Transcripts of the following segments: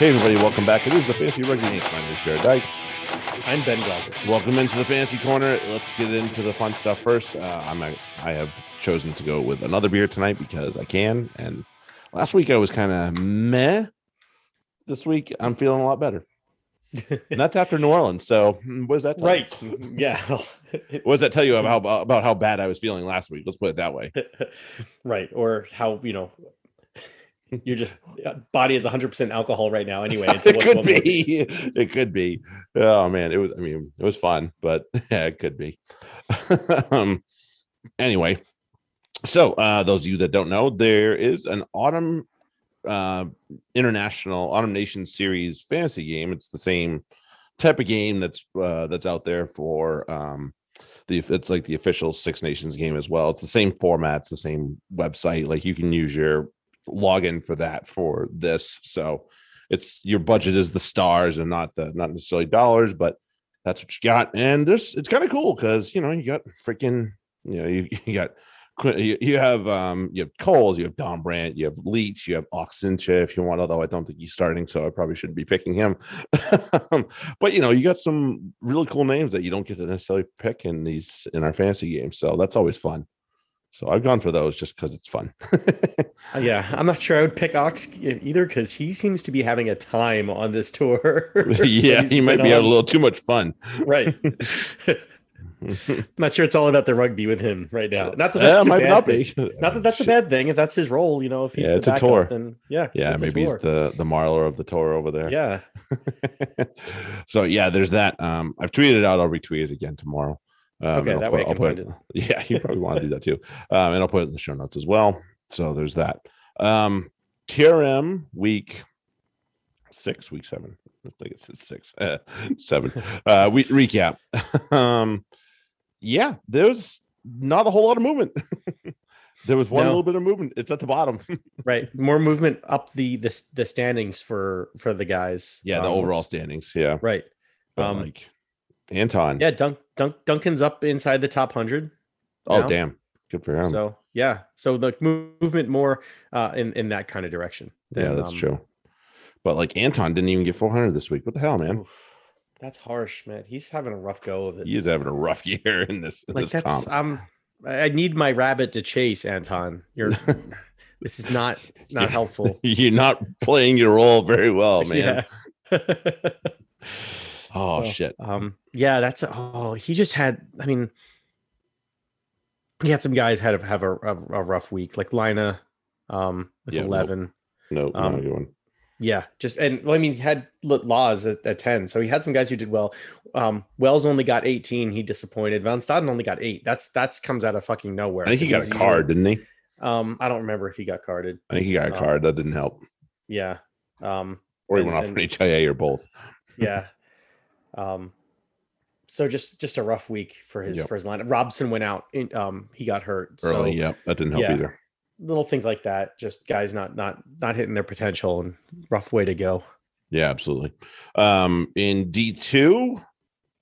Hey, everybody, welcome back. It is the Fantasy Rugby Yanks. My name is Jarrod Dyke. I'm Ben Glauber. Welcome into the Fantasy Corner. Let's get into the fun stuff first. Uh, I'm a, I have chosen to go with another beer tonight because I can. And last week I was kind of meh. This week I'm feeling a lot better. and that's after New Orleans. So hmm, what does that tell you? Right. Yeah. What does that tell you about how, about how bad I was feeling last week? Let's put it that way. right. Or how, you know, you're just body is 100% alcohol right now anyway. it could be. It could be. Oh man, it was. I mean, it was fun, but yeah, it could be. um. Anyway, so uh, those of you that don't know, there is an autumn uh, international autumn nation series fantasy game. It's the same type of game that's uh, that's out there for um, the it's like the official Six Nations game as well. It's the same format, it's the same website. Like you can use your login for that for this. So it's your budget is the stars and not the not necessarily dollars, but that's what you got. And this it's kind of cool because you know you got freaking you know you, you got you, have um you have Coles, you have Don Brandt, you have Leitch, you have Ox Nché if you want, although I don't think he's starting, so I probably shouldn't be picking him. but you know, you got some really cool names that you don't get to necessarily pick in these in our fantasy games. So that's always fun. So I've gone for those just because it's fun. Uh, yeah, I'm not sure I would pick Ox either because he seems to be having a time on this tour. yeah, he might be on. having a little too much fun. Right. I'm not sure it's all about the rugby with him right now. Not that that's yeah, a bad not thing. Be. Not that that's a bad thing. If that's his role, you know, if he's yeah, it's a tour, then yeah, yeah, maybe he's the the Marler of the tour over there. Yeah. so yeah, there's that. Um, I've tweeted it out. I'll retweet it again tomorrow. Um, okay, that put, way I'll put, it. Yeah, you probably want to do that too. Um, and I'll put it in the show notes as well. So there's that. Um, TRM week six, week seven. I think it's six, uh, seven. Uh, we recap. um, yeah, there's not a whole lot of movement. there was one no. little bit of movement. It's at the bottom. right, more movement up the the the standings for for the guys. Yeah, the um, overall standings. Yeah, right. But um, like Anton. Yeah, Dunk, Dunk Duncan's up inside the top hundred. Oh damn, good for him. So yeah, so the movement more uh, in in that kind of direction. Than, yeah, that's um, true. But like Anton didn't even get 400 this week. What the hell, man? That's harsh, man. He's having a rough go of it. He is having a rough year in this. In like this that's comp. I'm. I need my rabbit to chase Anton. You're. this is not not you're, helpful. You're not playing your role very well, man. Yeah. Oh so, shit. Um. Yeah. That's. Oh, he just had. I mean, he had some guys had have a, a, a rough week, like Lina, um, with yeah, eleven. No, no, um, no yeah, just and well, I mean, he had Laws at, at, 10. So he had some guys who did well. Um, Wells only got 18. He disappointed. Van Staden only got eight. That's that's comes out of fucking nowhere. I think he got a card, didn't he? Um, I don't remember if he got carded. I think he got a um, card. That didn't help. Yeah. Um, or he and, went off and, an HIA or both. yeah. Um, so just just a rough week for his yep. for his line. Robson went out. In, um, he got hurt. Early, so, yeah, that didn't help yeah. either little things like that. Just guys not not not hitting their potential and rough way to go. Yeah, absolutely. Um, in D two,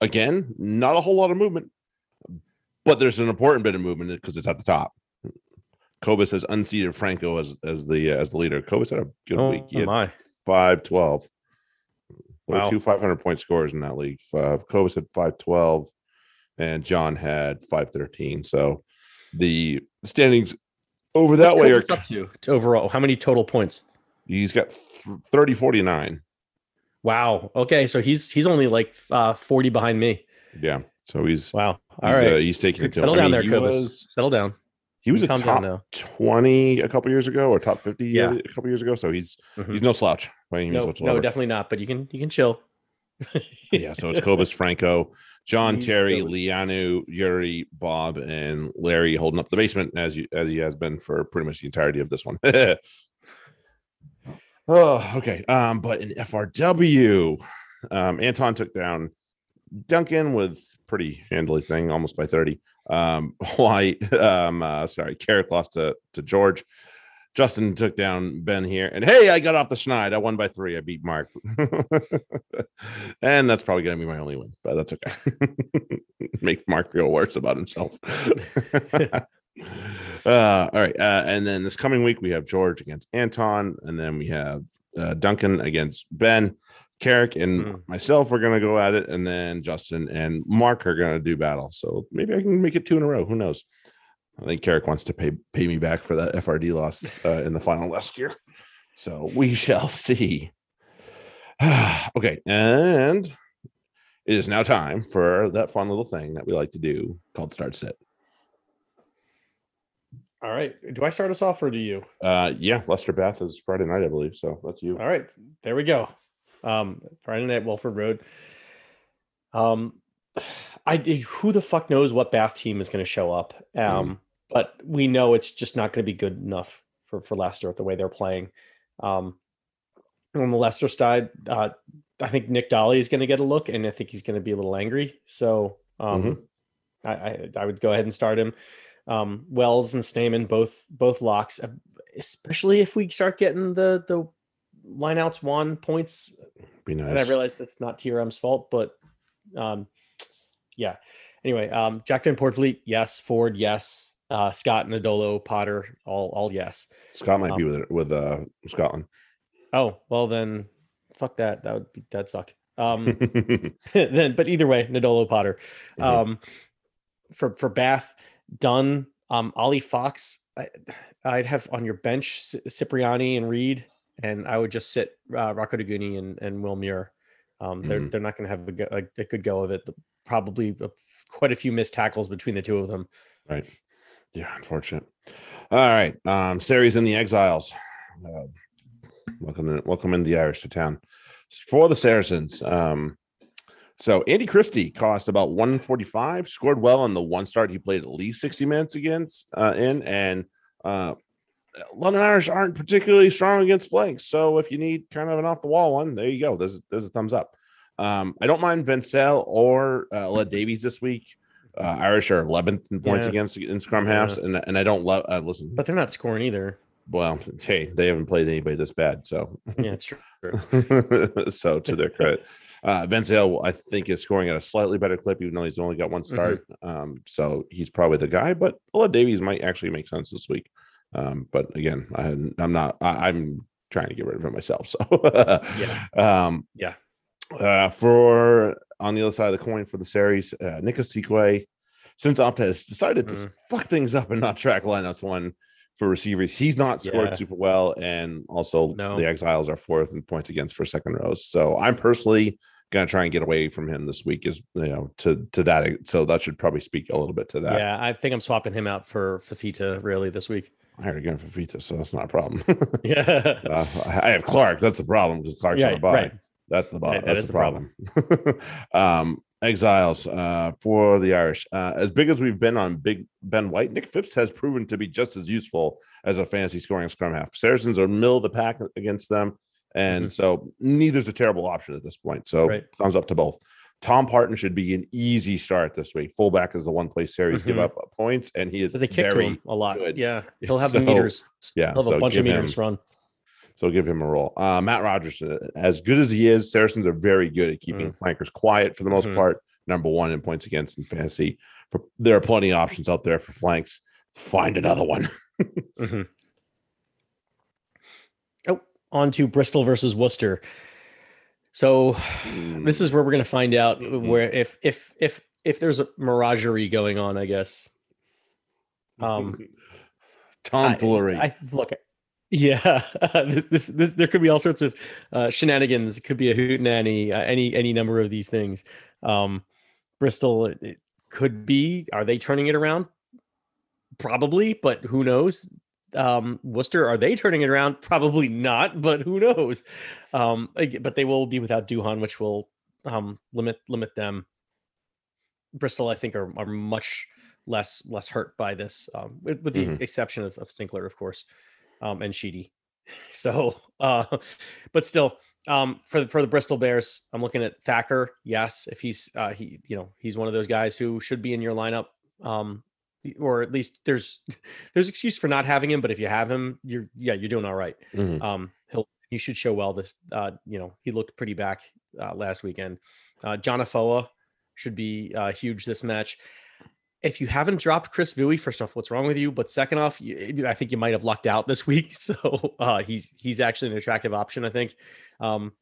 again, not a whole lot of movement, but there's an important bit of movement because it's at the top. Cobus has unseated Franco as as the uh, as the leader. Cobus had a good oh, week. He had five twelve. Wow. Two 500 point scores in that league. Uh, Cobus had 512 and John had 513. So the standings over that What's way are up to, to overall. How many total points? He's got 30 49. Wow. Okay, so he's he's only like uh 40 behind me. Yeah. So he's wow. All he's, right. uh, he's taking it. Settle down mean, there, Cobus. Was, Settle down. He was a top 20 a couple years ago or top 50 yeah. a couple years ago. So he's mm-hmm. he's no slouch by any means no, whatsoever. No, definitely not. But you can you can chill. yeah. So it's Cobus Franco, John, Terry, Lianu, Yuri, Bob, and Larry holding up the basement as you as he has been for pretty much the entirety of this one. oh, okay. Um, but in FRW, um, Anton took down Duncan with pretty handily thing, almost by 30. Um, White, um, uh, sorry, Carrick lost to, to George. Justin took down Ben here, and hey, I got off the schneid. I won by three. I beat Mark, and that's probably going to be my only win, but that's okay. Make Mark feel worse about himself. uh, all right, uh, and then this coming week we have George against Anton, and then we have uh, Duncan against Ben. Carrick and Mm. myself are going to go at it, and then Justin and Mark are going to do battle. So maybe I can make it two in a row. Who knows? I think Carrick wants to pay pay me back for that FRD loss uh, in the final last year. So we shall see. okay, and it is now time for that fun little thing that we like to do called start set. All right. Do I start us off or do you? Uh, yeah, Leicester Bath is Friday night, I believe. So that's you. All right, there we go. Um, Friday night, Welford Road. Um, I who the fuck knows what Bath team is going to show up. Um, but we know it's just not going to be good enough for for Leicester the way they're playing. Um, on the Leicester side, uh, I think Nic Dolly is going to get a look, and I think he's going to be a little angry. So um, Mhm. I, I I would go ahead and start him. Um, Wells and Stamen both both locks, especially if we start getting the the lineouts one points. Be nice. And I realize that's not TRM's fault, but um, yeah. Anyway, um, Jack van Poortvliet, yes. Ford, yes. Uh, Scott, Nadolo, Potter, all all yes. Scott might be Um, with with uh, Scotland. Oh well, then fuck that. That would be that'd suck. Um, then, but either way, Nadolo, Potter. Mhm. Um, for for Bath, Dunn, um, Ollie Fox. I, I'd have on your bench Cipriani and Reed, and I would just sit uh, Rokoduguni and and Will Muir. Um, they're Mhm. they're not going to have a, go- a, a good go of it. The- Probably a- quite a few missed tackles between the two of them. Right. Yeah, unfortunate. All right. Um, Sarries in the exiles. Uh, welcome, in, welcome in the Irish to town. For the Saracens. Um, so Andy Christie cost about 145, scored well in the one start he played at least 60 minutes against uh in and uh London Irish aren't particularly strong against flanks. So if you need kind of an off the wall one, there you go. There's there's a thumbs up. Um, I don't mind van Zyl or uh, Aled Davies this week. Uh, Irish are 11th in points Yeah. against in scrum Yeah. halves, and and I don't love. Uh, listen, But they're not scoring either. well, hey, they haven't played anybody this bad, so Yeah, it's true. so to their credit, uh, van Zyl I think is scoring at a slightly better clip, even though he's only got one start. Um, so he's probably the guy. But Aled Davies might actually make sense this week. Um, but again, I, I'm not. I, I'm trying to get rid of him myself. So Yeah. um, Yeah. Uh, for on the other side of the coin for the Sarries, uh, Nick since Opta has decided to Mm. fuck things up and not track lineups one for receivers, he's not scored Yeah. super well, and also No. the Exiles are fourth in points against for second rows. So I'm personally gonna try and get away from him this week, is you know to to that. So that should probably speak a little bit to that. Yeah, I think I'm swapping him out for Fafita really this week. I heard again for Vita, so that's not a problem. Yeah. uh, I have Clark. That's the problem because Clark's Yeah, on a bye. right. That's the Right, that That's the the problem. um, exiles uh, for the Irish. Uh, as big as we've been on Big Ben White, Nick Phipps has proven to be just as useful as a fantasy scoring scrum half. Saracens are middle of the pack against them, and so neither's a terrible option at this point. So Mm-hmm. Right. thumbs up to both. Tom Parton should be an easy start this week. Fullback is the one place Sarries give Mhm. up points, and he is they kick very him a lot. good. Yeah. He'll have So, the meters. yeah, He'll have so a bunch of give meters him- run. so give him a roll. Uh, Matt Rogers, uh, as good as he is, Saracens are very good at keeping flankers quiet for the most Mhm. part. Number one in points against in fantasy. For, there are plenty of options out there for flanks. Find another one. Mhm. Oh, on to Bristol versus Worcester. So this is where we're going to find out Mhm. where if if if if there's a miragerie going on, I guess. Um, tomfoolery. I, I look. Yeah, this, this this there could be all sorts of uh, shenanigans. It could be a hootenanny, uh, any any number of these things. Um, Bristol it, it could be. Are they turning it around? Probably, but who knows? Um, Worcester are they turning it around? Probably not, but who knows? Um, but they will be without Duhan, which will um, limit limit them. Bristol, I think, are are much less less hurt by this, um, with, with the Mhm. exception of, of Sinclair, of course, um, and Sheedy. So, uh, but still, um, for the, for the Bristol Bears, I'm looking at Thacker. Yes, if he's uh, he, you know, he's one of those guys who should be in your lineup. Um, or at least there's there's excuse for not having him, but if you have him, you're yeah, you're doing all right. Mhm. Um, he'll he should show well this. Uh, you know, he looked pretty back uh, last weekend. Uh, John Afoa should be uh, huge this match. if you haven't dropped Chris Vui, first off, what's wrong with you? But second off, you, I think you might have lucked out this week. So uh, he's he's actually an attractive option, I think. Um,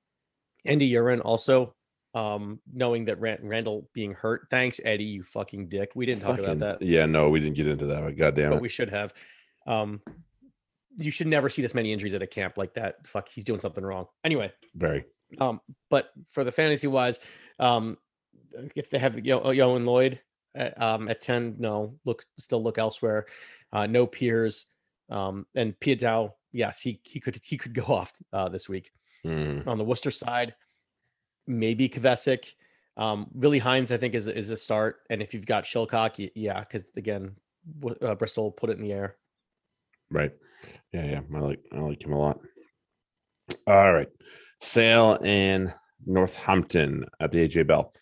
Andy Uren also, um, knowing that Rand- Randall being hurt. Thanks, Eddie, you fucking dick. We didn't talk Fucking- about that, Yeah, no, we didn't get into that. But goddamn but it. we should have. Um, you should never see this many injuries at a camp like that. Fuck, he's doing something wrong. Anyway, Very. um, but for the fantasy wise, um, if they have Yo, Yo and Lloyd at, um, at ten, no, look still look elsewhere. Uh, no peers, um, and Piutau, yes, he he could he could go off uh, this week Mm, on the Worcester side. Maybe Kvesic. Um, Willi Heinz, I think, is a- is a start, and if you've got Shillcock, yeah, because again, uh, Bristol put it in the air. right. Yeah, yeah. I like I like him a lot. All right. Sale in Northampton at the AJ Bell.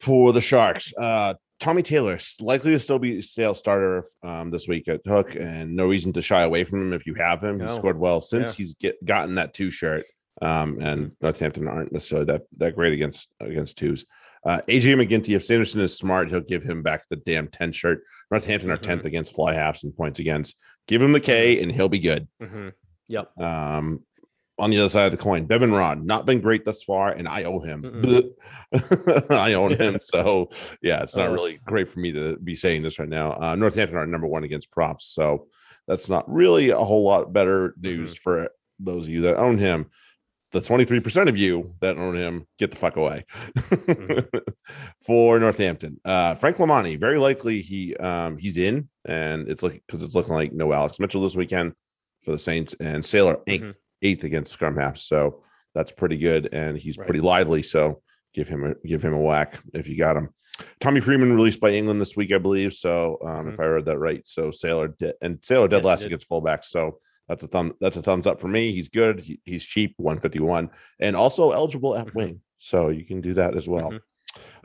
For the Sharks, uh Tommy Taylor likely to still be sale starter um, this week at Hook, and no reason to shy away from him if you have him. He scored well since Yeah. he's get gotten that two shirt. Um, and Northampton aren't necessarily that that great against against twos. Uh, AJ McGinty, if Sanderson is smart, he'll give him back the damn 10 shirt. Northampton are Mhm. 10th against fly halves and points against. Give him the K and he'll be good. Mm-hmm. Yep. Um, on the other side of the coin, Bevan Rodd, not been great thus far, and I owe him. I own him. So, yeah, it's not Uh. really great for me to be saying this right now. Uh, Northampton are number one against props. So, that's not really a whole lot better news for those of you that own him. The 23% of you that own him, get the fuck away. for Northampton. Uh, Frank Lamani, very likely he um, he's in, and it's looking because it's looking like no Alex Mitchell this weekend for the Saints and Sailor 8th Mhm. eighth against scrum half. So that's pretty good, and he's Right. pretty lively. So give him a give him a whack if you got him. Tommy Freeman released by England this week, I believe. So um, if I read that right, so Sailor did, and Sailor dead Mm-hmm. Yes, last did. against fullback. So that's a thumb. That's a thumbs up for me. He's good. He, he's cheap, one fifty one, and also eligible at Mhm. wing. So you can do that as well. Mhm.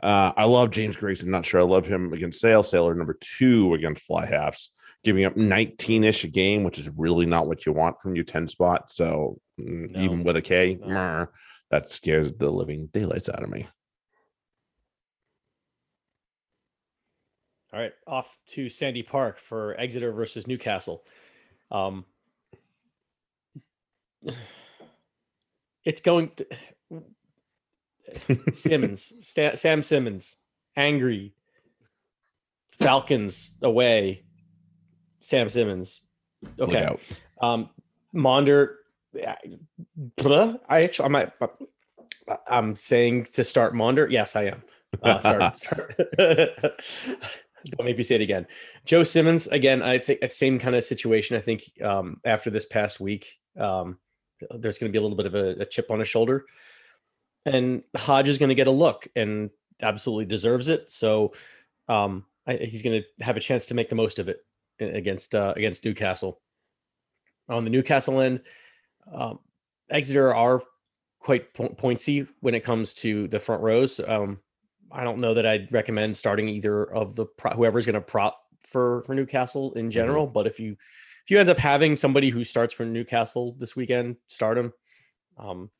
Uh, I love James Grayson. Not sure I love him against Sale. Sailor number two against fly halves, giving up 19 ish a game, which is really not what you want from your 10 spot. So mm, No, even with a K, meh, that scares the living daylights out of me. All right, off to Sandy Park for Exeter versus Newcastle. Um, it's going to, Simmonds, Sta- Sam Simmonds, angry. Falcons away. Sam Simmonds. Okay. Um, Monder. I I actually, I might. I'm saying to start Monder. Yes, I am. Uh, start, start. Don't make me say it again. Joe Simmonds again. I think same kind of situation. I think um, after this past week, um, there's going to be a little bit of a, a chip on his shoulder, and Hodge is going to get a look and absolutely deserves it. So um, I, he's going to have a chance to make the most of it against uh, against Newcastle. On the Newcastle end, um, Exeter are quite po- pointsy when it comes to the front rows. Um, I don't know that I'd recommend starting either of the pro- whoever's going to prop for for Newcastle in general. But if you if you end up having somebody who starts for Newcastle this weekend, start him. Um,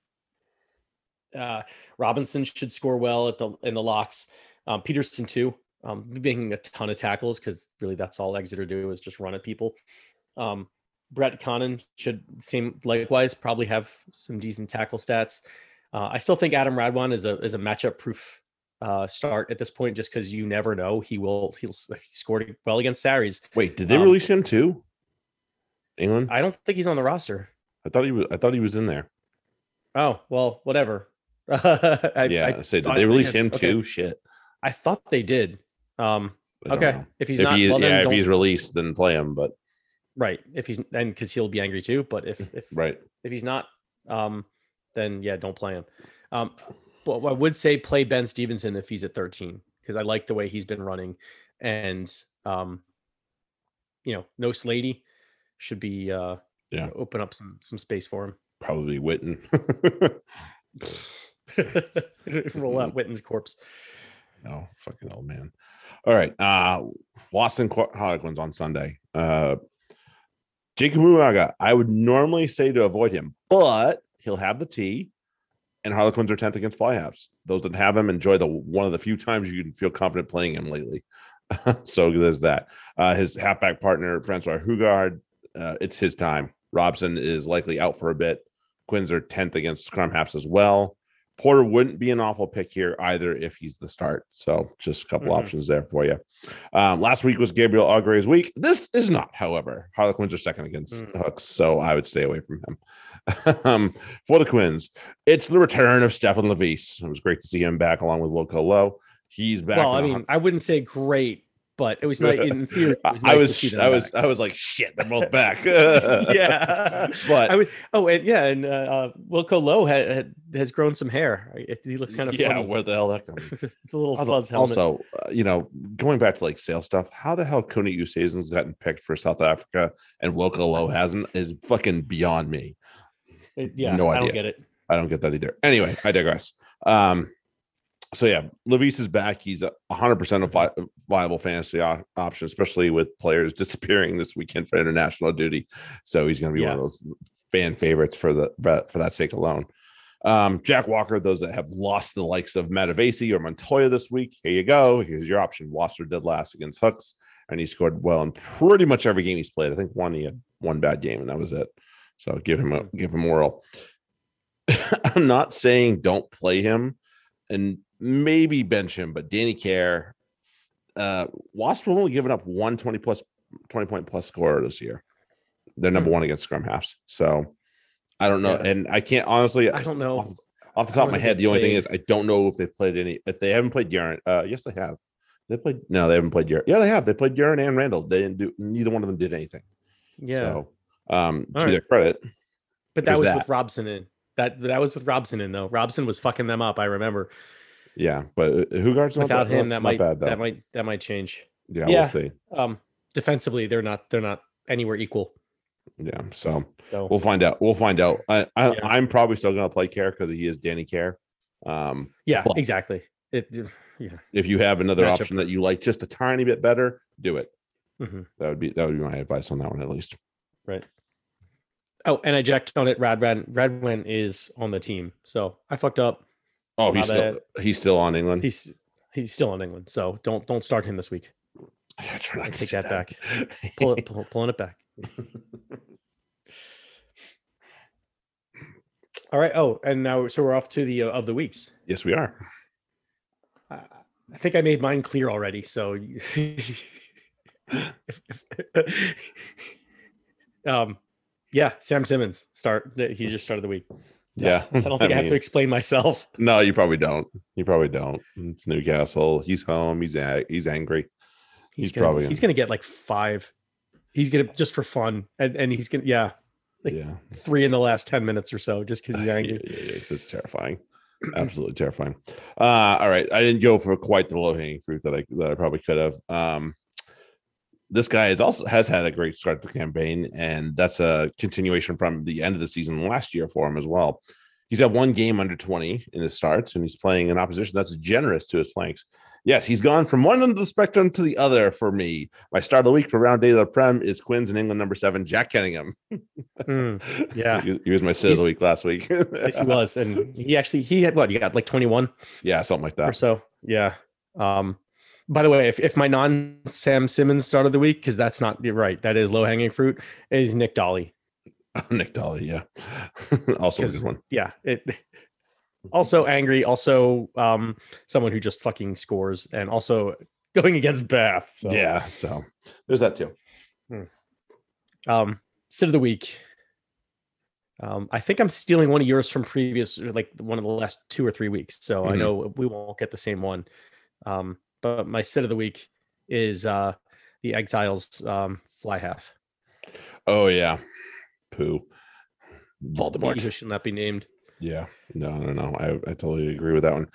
uh, Robinson should score well at the in the locks. Um, Peterson too, um, making a ton of tackles because really that's all Exeter do is just run at people. Um, Brett Connon should same likewise probably have some decent tackle stats. Uh, I still think Adam Radwan is a is a matchup proof uh, start at this point, just because you never know he will he'll he scored well against Sarries. Wait, did they Um, release him too? England? I, don't think he's on the roster. I thought he was. I thought he was in there. Oh well, whatever. I, yeah, I, I, said, did they release him okay. too? Shit. I thought they did. Um, okay, know. if he's if not, he, well, then yeah, if don't- he's released, then play him. But right. If he's and because he'll be angry too. But if if right, if he's not, um, then yeah, don't play him. Um, but I would say play Ben Stevenson if he's at 13 because I like the way he's been running, and um, you know, no Slady should be uh, you Yeah. know, open up some some space for him. probably Whitten. Roll out Whitten's corpse. Oh, fucking old man. All right. Uh Watson Qu- Harlequins on Sunday. Uh Jacob Umaga, I would normally say to avoid him, but he'll have the T and Harlequins are 10th against fly halves. Those that have him enjoy the one of the few times you can feel confident playing him lately. so there's that. Uh, his halfback partner, Francois Hougaard, uh, it's his time. Robson is likely out for a bit. Quins are 10th against scrum halves as well. Porter wouldn't be an awful pick here either if he's the start. So just a couple Mhm. options there for you. Um, last week was Gabriel Oghre's week. This is not, however. Harlequins are second against Mm. Hooks, so I would stay away from him. um, for the Quins, it's the return of Stephan Lewies. It was great to see him back along with Wilco Louw. He's back. well, I mean, I wouldn't say great, but it was nice in theory. Was I nice to was, I was, back. I was like, shit, they're both back. yeah, but I would. Oh, and yeah, and uh, uh, Wilco Louw ha, ha, has grown some hair. It, he looks kind of yeah, funny. where the hell that comes? the little Although- fuzz helmet. Also, uh, you know, going back to like sales stuff, how the hell Coenie Oosthuizen's gotten picked for South Africa and Wilco Louw hasn't is fucking beyond me. It- yeah, no idea. I don't get it. I don't get that either. Anyway, I digress. Um, so yeah, Lewies is back. He's a 100% a vi- viable fantasy op- option, especially with players disappearing this weekend for international duty. So he's going to be one of those fan favorites for the for that sake alone. Um, Jack Walker, those that have lost the likes of Matavesi or Montoya this week, here you go. Here's your option. Wasser did last against Hooks, and he scored well in pretty much every game he's played. I think one he had one bad game, and that was it. So give him a give him a whirl. I'm not saying don't play him and maybe bench him, but Danny Care, uh, Wasp have only given up one 20 plus 20 point plus scorer this year. They're number one against scrum halves. So I don't know. Yeah. And I can't honestly, I don't know. off, off the top of my head, the only thing is I don't know if they've played any, if they haven't played Uren. Uh, yes, they have. They played, no, they haven't played Uren. Yeah, they have. They played Uren and Randall. They didn't do, neither one of them did anything. Yeah, So, um, to All right. their credit, but that there's was that. with Robson in. That that was with Robson in though. Robson was fucking them up. I remember. Yeah. But who guards Without bad- him, that not might bad, that might that might change. yeah, yeah. we'll see. Um, defensively, they're not they're not anywhere equal. Yeah. So So we'll find out. We'll find out. I, I Yeah. I'm probably still gonna play Care because he is Danny Care. Um, yeah, exactly. It yeah. if you have another Matchup. option that you like just a tiny bit better, do it. Mhm. That would be that would be my advice on that one at least. Right. Oh, and I jacked on it. Radwan Radwan is on the team, so I fucked up. Oh, he's still he's still on England. He's he's still on England, so don't don't start him this week. I try not to take do that back. Pull it, pull, pulling it back. All right. Oh, and now so we're off to the uh, of the weeks. yes, we are. I I think I made mine clear already. So, um, yeah, Sam Simmonds start. He just started the week. Yeah, I don't think I, have to explain myself. No, you probably don't. You probably don't. It's Newcastle. He's home. He's a- he's angry. He's, He's gonna, probably he's gonna- get like five. He's gonna just for fun, and and he's gonna yeah Like, yeah, three in the last ten minutes or so, just because he's angry. yeah, yeah, It's terrifying. Absolutely terrifying. Uh, all right, I didn't go for quite the low hanging fruit that I that I probably could have. Um, this guy is also has had a great start to the campaign, and that's a continuation from the end of the season last year for him as well. He's had one game under 20 in his starts, and he's playing an opposition that's generous to his flanks. Yes, he's gone from one end of the spectrum to the other for me. My start of the week for round day of the Prem is Quins in England number seven, Jack Kenningham. Mm, yeah. he, he was my sit of the week last week. yes, he was, and he actually he had what? You got like twenty one yeah, something like that. or so. Yeah. Um. By the way, if, if my non Sam Simmonds start of the week, because that's not you're right, that is low hanging fruit, is Nic Dolly. Nic Dolly, yeah, also good one. Yeah. It also angry, also um someone who just fucking scores, and also going against Bath. So Yeah, so there's that too. um sit of the week um i think i'm stealing one of yours from previous like one of the last two or three weeks so i Mhm. know we won't get the same one um but my sit of the week is uh the exiles um fly half Oh yeah, poo. Voldemort. should not be named Yeah, no, no, no. I, I totally agree with that one.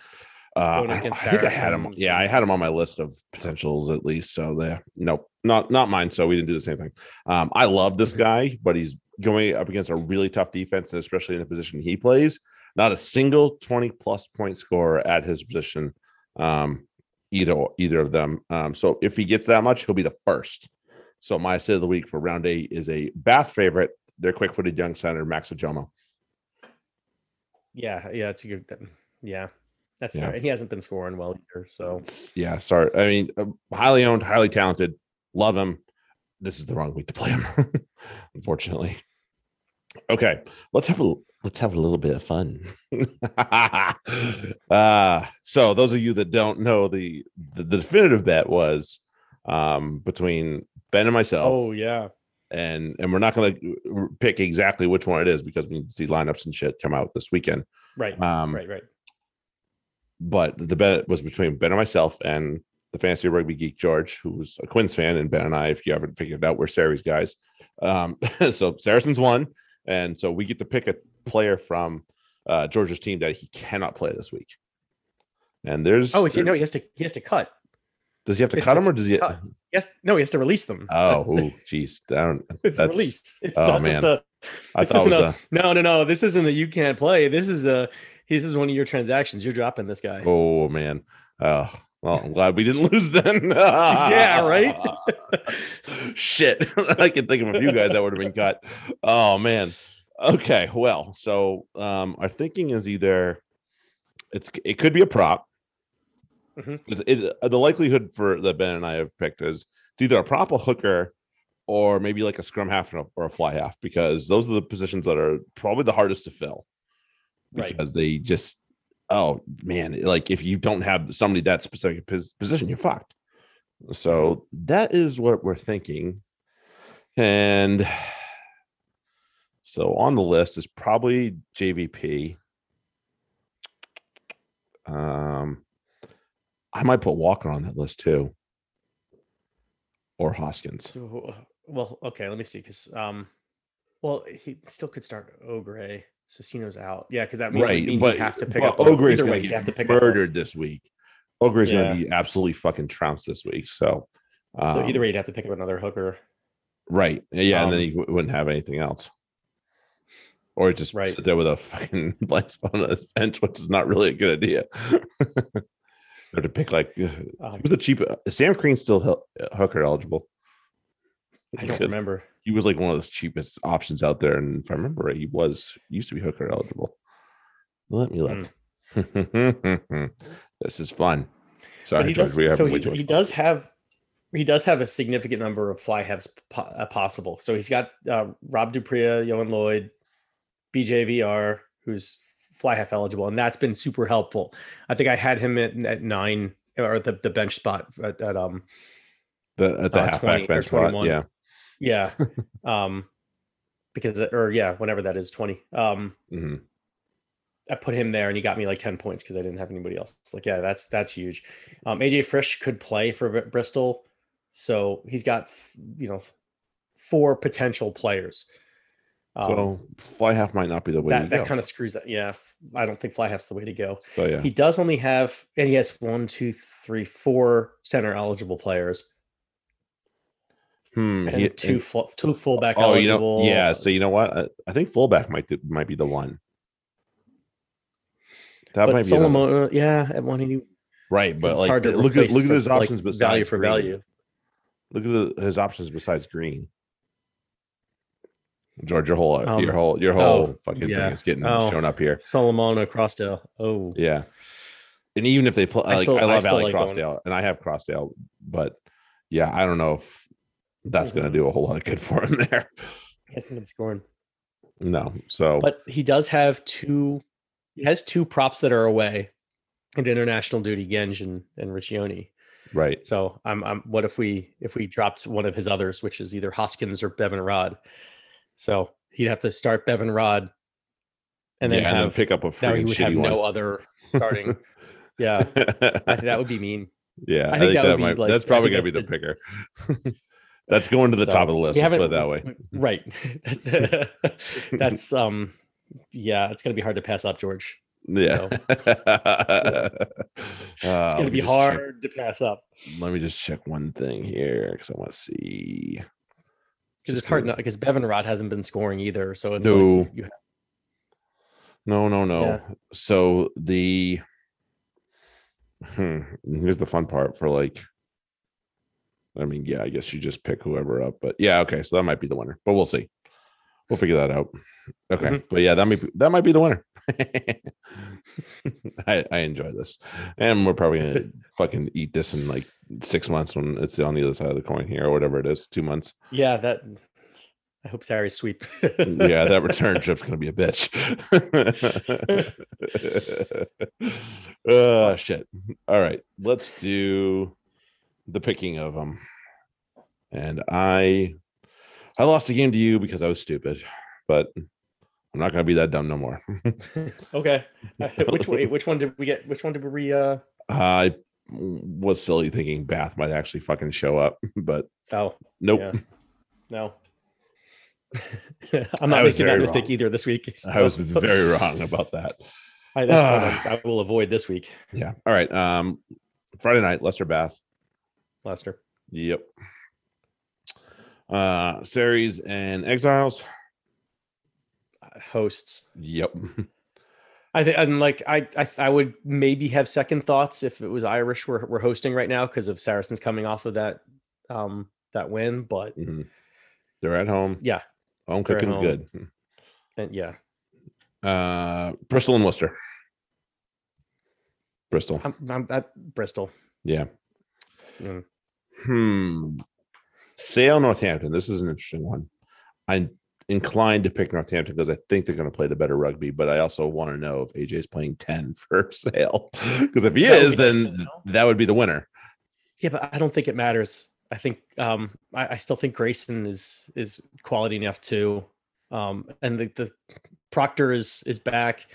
Uh, I, I think I had him. Yeah, I had him on my list of potentials at least. So there, nope, not not mine. So we didn't do the same thing. Um, I love this Mhm. guy, but he's going up against a really tough defense, and especially in the position he plays. Not a single twenty plus point scorer at his position. Um, either either of them. Um, so if he gets that much, he'll be the first. So my sit of the week for round eight is a Bath favorite. Their quick-footed young center Max Ojomoh. yeah yeah it's a good yeah That's Yeah. fair. And he hasn't been scoring well either. So yeah, sorry. I mean, uh, highly owned, highly talented. Love him. This is the wrong week to play him, unfortunately. Okay, let's have a let's have a little bit of fun. uh so those of you that don't know, the the, the definitive bet was um between Ben and myself. oh yeah. and and we're not going to pick exactly which one it is because we need to see lineups and shit come out this weekend. Right. Um, right, right. But the bet was between Ben and myself and the fantasy rugby geek George, who was a Quins fan, and Ben and I, if you haven't figured it out, we're Sarries guys. Um, so Saracens won, and so we get to pick a player from uh, George's team that he cannot play this week. And there's Oh, he no, he has to he has to cut. does he have to it's- cut him or does he? cut. Yes, no, he has to release them. Oh, geez, I don't. it's that's- released. It's oh, not man. just a I this isn't a, a. no, no, no. This isn't a you can't play. This is a this is one of your transactions. You're dropping this guy. Oh man. Oh well, I'm glad we didn't lose then. Yeah, right? Shit. I can think of a few guys that would have been cut. Oh man. Okay. Well, so um our thinking is either it's it could be a prop. Mhm. It's- it- uh, the likelihood for that Ben and I have picked is it's either a prop, a hooker, or maybe like a scrum half or a, or a fly half, because those are the positions that are probably the hardest to fill Right. because they just oh man like if you don't have somebody that specific position you're fucked so that is what we're thinking and so on the list is probably jvp um i might put walker on that list too or hoskins So, uh, well, okay, let me see. Because um, well, he still could start Oghre. Cecino's out. Yeah, because that means, right means but you have to pick up. Oghre is either going way, to you have to get pick up. murdered this week Oghre is Yeah. going to be absolutely fucking trounced this week so So either um, way, you'd have to pick up another hooker. Right. Yeah, and then Um, he w- wouldn't have anything else. Or just Right. sit there with a fucking blank spot on his bench, which is not really a good idea. or to pick like uh, Um, who's the cheap is Sam Green still hel- uh, hooker eligible? I don't remember. He was like one of the cheapest options out there, and if I remember right, he was used to be hooker eligible. Let me look. this is fun. Sorry. But he does. we So he, he does have he does have a significant number of fly halves po- uh, possible. So he's got uh, Rob Dupria, Ioan Lloyd, BJVR, who's fly half eligible, and that's been super helpful. I think I had him at, at nine or the, the bench spot at, at um the at the uh, halfback bench spot. Yeah. yeah um because or yeah whenever that is 20 um hmm I put him there and he got me like 10 points because I didn't have anybody else. It's like, yeah, that's that's huge. Um, AJ Frisch could play for Bristol. So he's got, you know, four potential players. Um, So fly half might not be the way that, that kind of screws that. Yeah. I don't think fly half's the way to go. so yeah. He does only have, and he has one, two, three, four center eligible players Hmm, and he- two, and- full, two fullback oh, you know, yeah. So you know what? I, I think fullback might do- might be the one. That but might be the- Solomon, uh, yeah, at 180. right, but like look at look at his like, options besides value for Green. value. Look at the, his options besides green. George, your whole Um, your whole your whole oh, fucking yeah. thing is getting Oh. shown up here. Solomon Crossdale. Oh, Yeah, and even if they play, I like, still- I I love Alec like going- and I have Crossdale, but yeah, I don't know if that's going to do a whole lot of good for him there. he hasn't been scoring. No, so But he does have two. He has two props that are away in international duty, Genge and, and Riccioni. right, So I'm, I'm. What if we if we dropped one of his others, which is either Hoskins or Bevan Rodd? So he'd have to start Bevan Rodd, and then yeah, and then have pick up a now he would have shitty no other starting. yeah, I think that would be mean. Yeah, I I think think, that that, would be, might, like- that's probably gonna be that's the picker. that's going to the So, top of the list. Put it that way. Right. That's um. Yeah, it's gonna be hard to pass up, George. Yeah, It's gonna be hard to pass up. let me just check one thing here because I want to see. Because it's hard not because Bevan Rodd hasn't been scoring either. So it's No. like you, you No, no, no. Yeah. So the hmm, here's the fun part for like. I mean, yeah, I guess you just pick whoever up, but yeah, okay, so that might be the winner, but we'll see. We'll figure that out. Okay, Mhm. but yeah, that might be, that might be the winner. I, I enjoy this, and we're probably gonna fucking eat this in like six months when it's on the other side of the coin here, or whatever it is, two months. Yeah, that. I hope Sarries sweep. Mm, yeah, that return trip's gonna be a bitch. oh shit! All right, let's do the picking of them. And I, I lost the game to you because I was stupid, but I'm not gonna be that dumb no more. okay. Uh, which way? Which one did we get? Which one did we? Uh. I was silly thinking Bath might actually fucking show up, but Oh nope. yeah. no. I'm not making that mistake wrong. either this week. I was very wrong about that. I, that's one I, I will avoid this week, Yeah. All right. Um, Friday night, Leicester Bath. Leicester. Yep. Uh, Sarries and exiles. Hosts. Yep. I think, and like, I, I, I would maybe have second thoughts if it was Irish we're, we're hosting right now because of Saracens coming off of that, um, that win. But Mhm. They're at home. yeah, Home cooking's home. good. and yeah, Uh, Bristol and Worcester. Bristol. I'm, I'm at Bristol. Yeah. Mm. Hmm. Sale Northampton. This is an interesting one. I'm inclined to pick Northampton because I think they're going to play the better rugby, but I also want to know if AJ is playing 10 for Sale. Because if he That is, nice then know. that would be the winner. Yeah, but I don't think it matters. I think um I, I still think Grayson is is quality enough too. Um and the, the Proctor is is back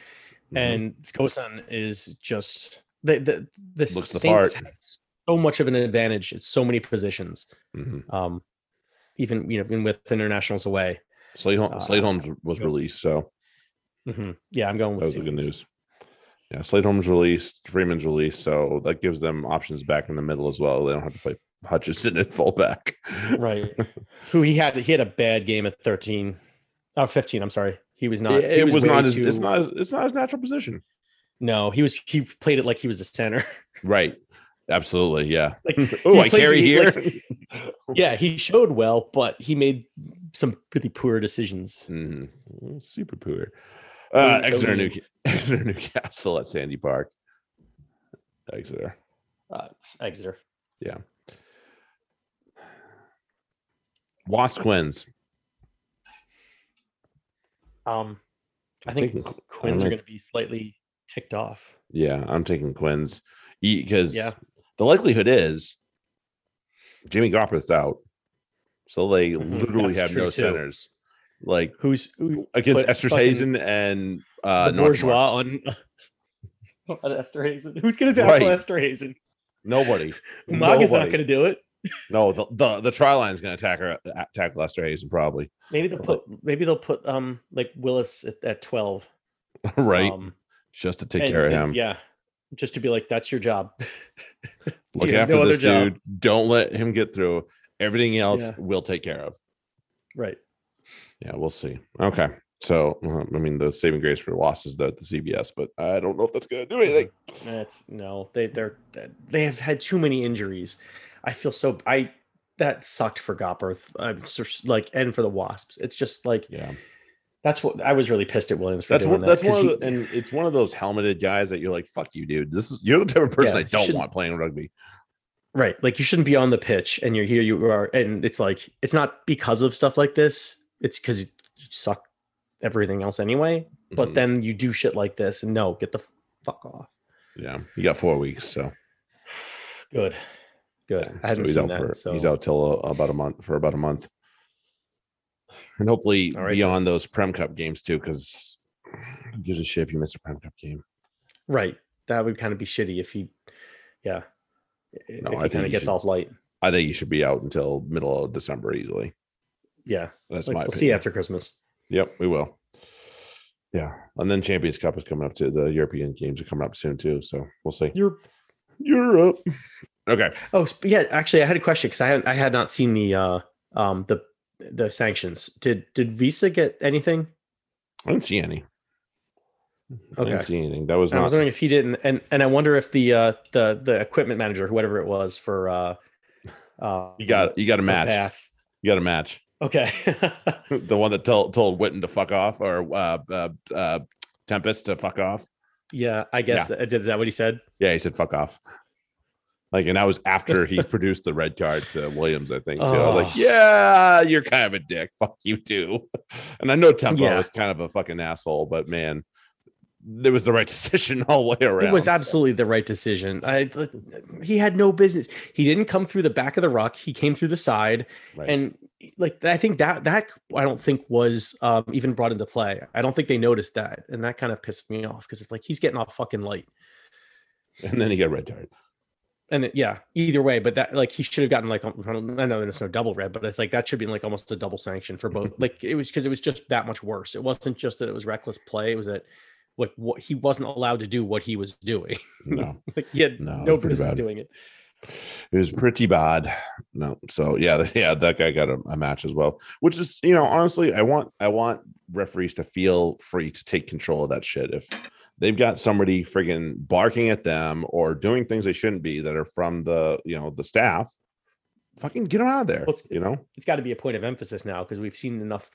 Mhm. and Skosan is just the the the Looks the Saints part. have so much of an advantage at so many positions. Mhm. Um even you know even with internationals away. Slade, Hol- Uh, Slade Holmes was released, so Mhm. Yeah, I'm going that with was the good news. Yeah, Slade Holmes released, Freeman's released, so that gives them options back in the middle as well. They don't have to play Hutchinson at fullback. Right. Who he had he had a bad game at 13. Oh, 15, I'm sorry. He was not it, was, way not his, too- it's not his, it's not his natural position. No, he was he played it like he was a center. Right. Absolutely. Yeah. Like oh, I played- carry he, here. like- yeah, he showed well, but he made some pretty poor decisions. Mhm. Super poor. Uh, Exeter. New Exeter, Newcastle at Sandy Park. Exeter. Uh, Exeter. Yeah. Wasp Quins. Um, I I'm think taking- Quins are going to be slightly ticked off. Yeah, I'm taking Quins because Yeah. the likelihood is Jimmy Gopperth's out, so they Mhm, literally that's have no too. centers. Like Who's who, against put Esterhuizen and uh, bourgeois on, on Esterhuizen? Who's going to tackle Right. Esther Hazen? Nobody. Umaga's not going to do it. No, the, the the try line is going to attack her, attack Lester Hazen probably. Maybe they'll put maybe they'll put um like Willis at, at 12. right, Um, just to take and- care of him. Yeah. Just to be like, that's your job. Look You after no this job. dude. Don't let him get through. Everything else Yeah. we'll take care of. Right. Yeah, we'll see. Okay. So, uh, I mean, the saving grace for loss is the, the CBS, but I don't know if that's going to do anything. That's no, they they're they have had too many injuries. I feel so I that sucked for Gopperth. I'm like and for the Wasps. It's just like Yeah, that's what I was really pissed at Williams for that's doing one. that. That's one he- the, and it's one of those helmeted guys that you're like, "Fuck you, dude. This is you're the type of person Yeah, I don't want playing rugby." Right. Like you shouldn't be on the pitch and you're here you are and it's like it's not because of stuff like this. It's because you suck everything else anyway. But Mhm. then you do shit like this and no, get the fuck off. yeah, you got four weeks, so Good. Good. yeah, I haven't so he's seen out that. for so he's out till uh, about a month for about a month, and hopefully right, beyond those Prem Cup games too, because gives a shit if you miss a Prem Cup game. Right. That would kind of be shitty if he, yeah, No, if I he kind of gets should- off light. I think you should be out until middle of December easily. Yeah. That's Like, my we'll opinion. see after Christmas. Yep, we will. Yeah, and then Champions Cup is coming up too. The European games are coming up soon too, so we'll see. You're Europe. Okay. oh yeah. Actually, I had a question because I had I had not seen the uh um the the sanctions. Did did Visa get anything? I didn't see any. I Okay. didn't see anything. That was I was wondering if he didn't, and and I wonder if the uh the the equipment manager, whoever it was for uh, uh you got you got a match. Path. You got a match. Okay. the one that told told Whitten to fuck off, or uh, uh, uh, Tempest to fuck off. Yeah, I guess that, is that what he said? Yeah, he said fuck off. Like, and that was after he produced the red card to Williams, I think, too. I was like, Oh. yeah, you're kind of a dick. Fuck you, too. And I know Tempo Yeah. was kind of a fucking asshole, but man, it was the right decision all the way around. It was absolutely the right decision. I he had no business. He didn't come through the back of the ruck. He came through the side, Right. and like I think that that I don't think was um, even brought into play. I don't think they noticed that, and that kind of pissed me off because it's like he's getting off fucking light. and then he got red card. And then, yeah, either way, but that like he should have gotten like I know there's no double red, but it's like that should be like almost a double sanction for both. like it was because it was just that much worse. It wasn't just that it was reckless play. It was that like what he wasn't allowed to do what he was doing. No, like he had No, no business bad. doing it. it was pretty bad. No, so yeah, yeah, that guy got a, a match as well. Which is, you know, honestly, I want I want referees to feel free to take control of that shit. If they've got somebody friggin' barking at them or doing things they shouldn't be that are from the you know the staff, fucking get them out of there. Well, you know, It's got to be a point of emphasis now because we've seen enough,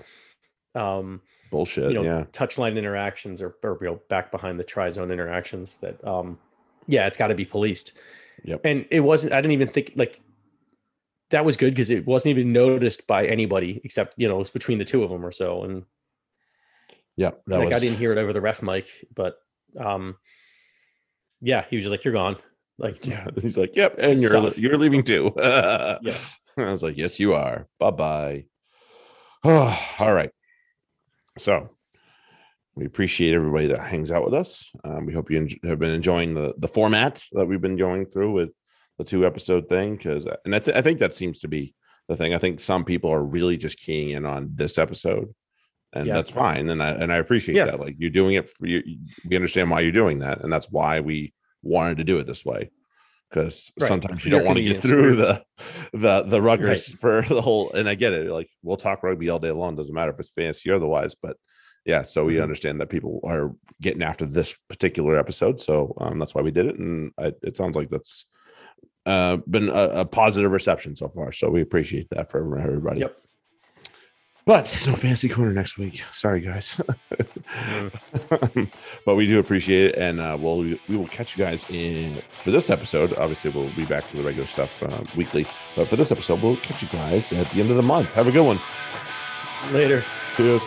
um, bullshit. you know, yeah, touchline interactions or, or you know, back behind the try zone interactions that, um, yeah, it's got to be policed. Yep. And it wasn't. I didn't even think like that was good because it wasn't even noticed by anybody except you know it was between the two of them or so. And yeah. That like was, I didn't hear it over the ref mic, but um, yeah, he was just like, "You're gone." Like, Yeah, he's like, "Yep," and you're you're leaving too. yeah, I was like, yes, you are. Bye bye. all right. So we appreciate everybody that hangs out with us. Um, we hope you en- have been enjoying the the format that we've been going through with the two episode thing. Because and I, th- I think that seems to be the thing. I think some people are really just keying in on this episode, and Yeah. that's fine. And I and I appreciate Yeah. that. Like you're doing it for you. We understand why you're doing that, and that's why we wanted to do it this way. Because Right, sometimes you don't want to get through the the the ruggers Right. for the whole and i get it like we'll talk rugby all day long doesn't matter if it's fancy or otherwise but yeah so we Mhm. understand that people are getting after this particular episode so um, that's why we did it and I, it sounds like that's uh, been a, a positive reception so far so we appreciate that for everybody Yep. But there's no fancy corner next week. Sorry guys. But we do appreciate it and uh, we'll we will catch you guys in for this episode. Obviously we'll be back to the regular stuff uh, weekly. But for this episode we'll catch you guys at the end of the month. Have a good one. Later. Cheers.